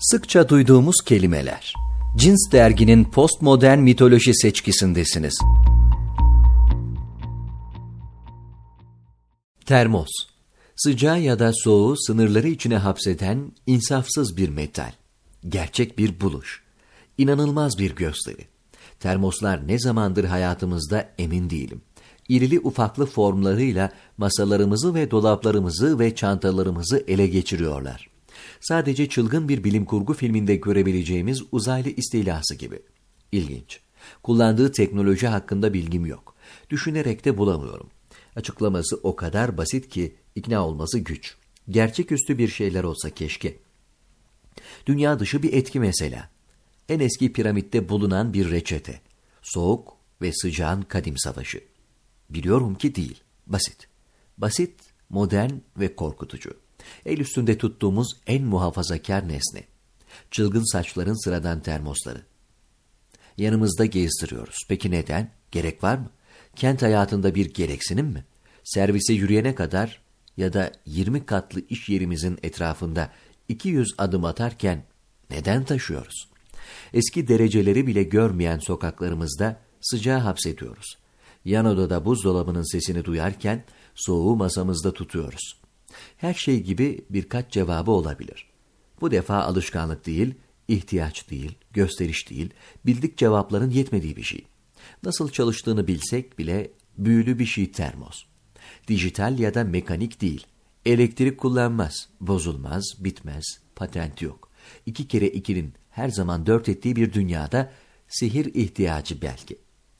Sıkça duyduğumuz kelimeler. Cins derginin postmodern mitoloji seçkisindesiniz. Termos. Sıcağı ya da soğuğu sınırları içine hapseden insafsız bir metal. Gerçek bir buluş. İnanılmaz bir gösteri. Termoslar ne zamandır hayatımızda emin değilim. İrili ufaklı formlarıyla masalarımızı ve dolaplarımızı ve çantalarımızı ele geçiriyorlar. Sadece çılgın bir bilim kurgu filminde görebileceğimiz uzaylı istilası gibi. İlginç. Kullandığı teknoloji hakkında bilgim yok. Düşünerek de bulamıyorum. Açıklaması o kadar basit ki ikna olması güç. Gerçeküstü bir şeyler olsa keşke. Dünya dışı bir etki mesela. En eski piramitte bulunan bir reçete. Soğuk ve sıcağın kadim savaşı. Biliyorum ki değil. Basit. Basit, modern ve korkutucu. El üstünde tuttuğumuz en muhafazakar nesne. Çılgın saçların sıradan termosları. Yanımızda gezdiriyoruz. Peki neden? Gerek var mı? Kent hayatında bir gereksinim mi? Servise yürüyene kadar ya da 20 katlı iş yerimizin etrafında 200 adım atarken neden taşıyoruz? Eski dereceleri bile görmeyen sokaklarımızda sıcağı hapsediyoruz. Yan odada buzdolabının sesini duyarken soğuğu masamızda tutuyoruz. Her şey gibi birkaç cevabı olabilir. Bu defa alışkanlık değil, ihtiyaç değil, gösteriş değil, bildik cevapların yetmediği bir şey. Nasıl çalıştığını bilsek bile büyülü bir şey termos. Dijital ya da mekanik değil. Elektrik kullanmaz, bozulmaz, bitmez, patent yok. İki kere ikinin her zaman dört ettiği bir dünyada sihir ihtiyacı belki.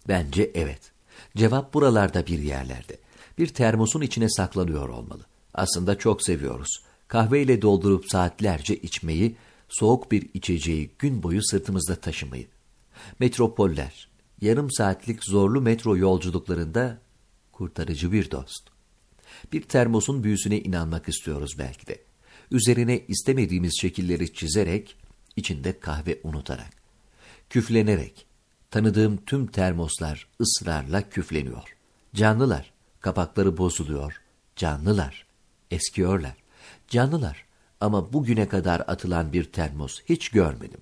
Bence evet. Cevap buralarda bir yerlerde. Bir termosun içine saklanıyor olmalı. Aslında çok seviyoruz. Kahveyle doldurup saatlerce içmeyi, soğuk bir içeceği gün boyu sırtımızda taşımayı. Metropoller, yarım saatlik zorlu metro yolculuklarında kurtarıcı bir dost. Bir termosun büyüsüne inanmak istiyoruz belki de. Üzerine istemediğimiz şekilleri çizerek, içinde kahve unutarak. Küflenerek, tanıdığım tüm termoslar ısrarla küfleniyor. Canlılar, kapakları bozuluyor, canlılar eskiyorlar. Canlılar ama bugüne kadar atılan bir termos hiç görmedim.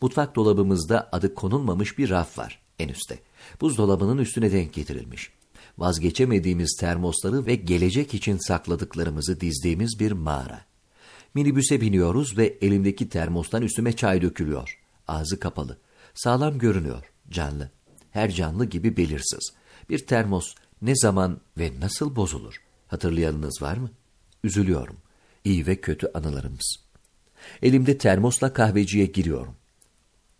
Mutfak dolabımızda adı konulmamış bir raf var en üstte. Buzdolabının üstüne denk getirilmiş. Vazgeçemediğimiz termosları ve gelecek için sakladıklarımızı dizdiğimiz bir mağara. Minibüse biniyoruz ve elimdeki termostan üstüme çay dökülüyor. Ağzı kapalı. Sağlam görünüyor. Canlı. Her canlı gibi belirsiz. Bir termos ne zaman ve nasıl bozulur? Hatırlayanınız var mı? Üzülüyorum. İyi ve kötü anılarımız. Elimde termosla kahveciye giriyorum.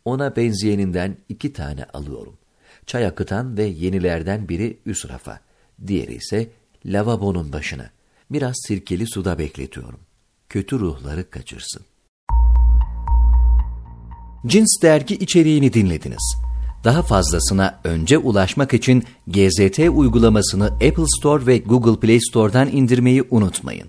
Ona benzeyeninden iki tane alıyorum. Çay akıtan ve yenilerden biri üst rafa. Diğeri ise lavabonun başına. Biraz sirkeli suda bekletiyorum. Kötü ruhları kaçırsın. Cins dergi içeriğini dinlediniz. Daha fazlasına önce ulaşmak için GZT uygulamasını Apple Store ve Google Play Store'dan indirmeyi unutmayın.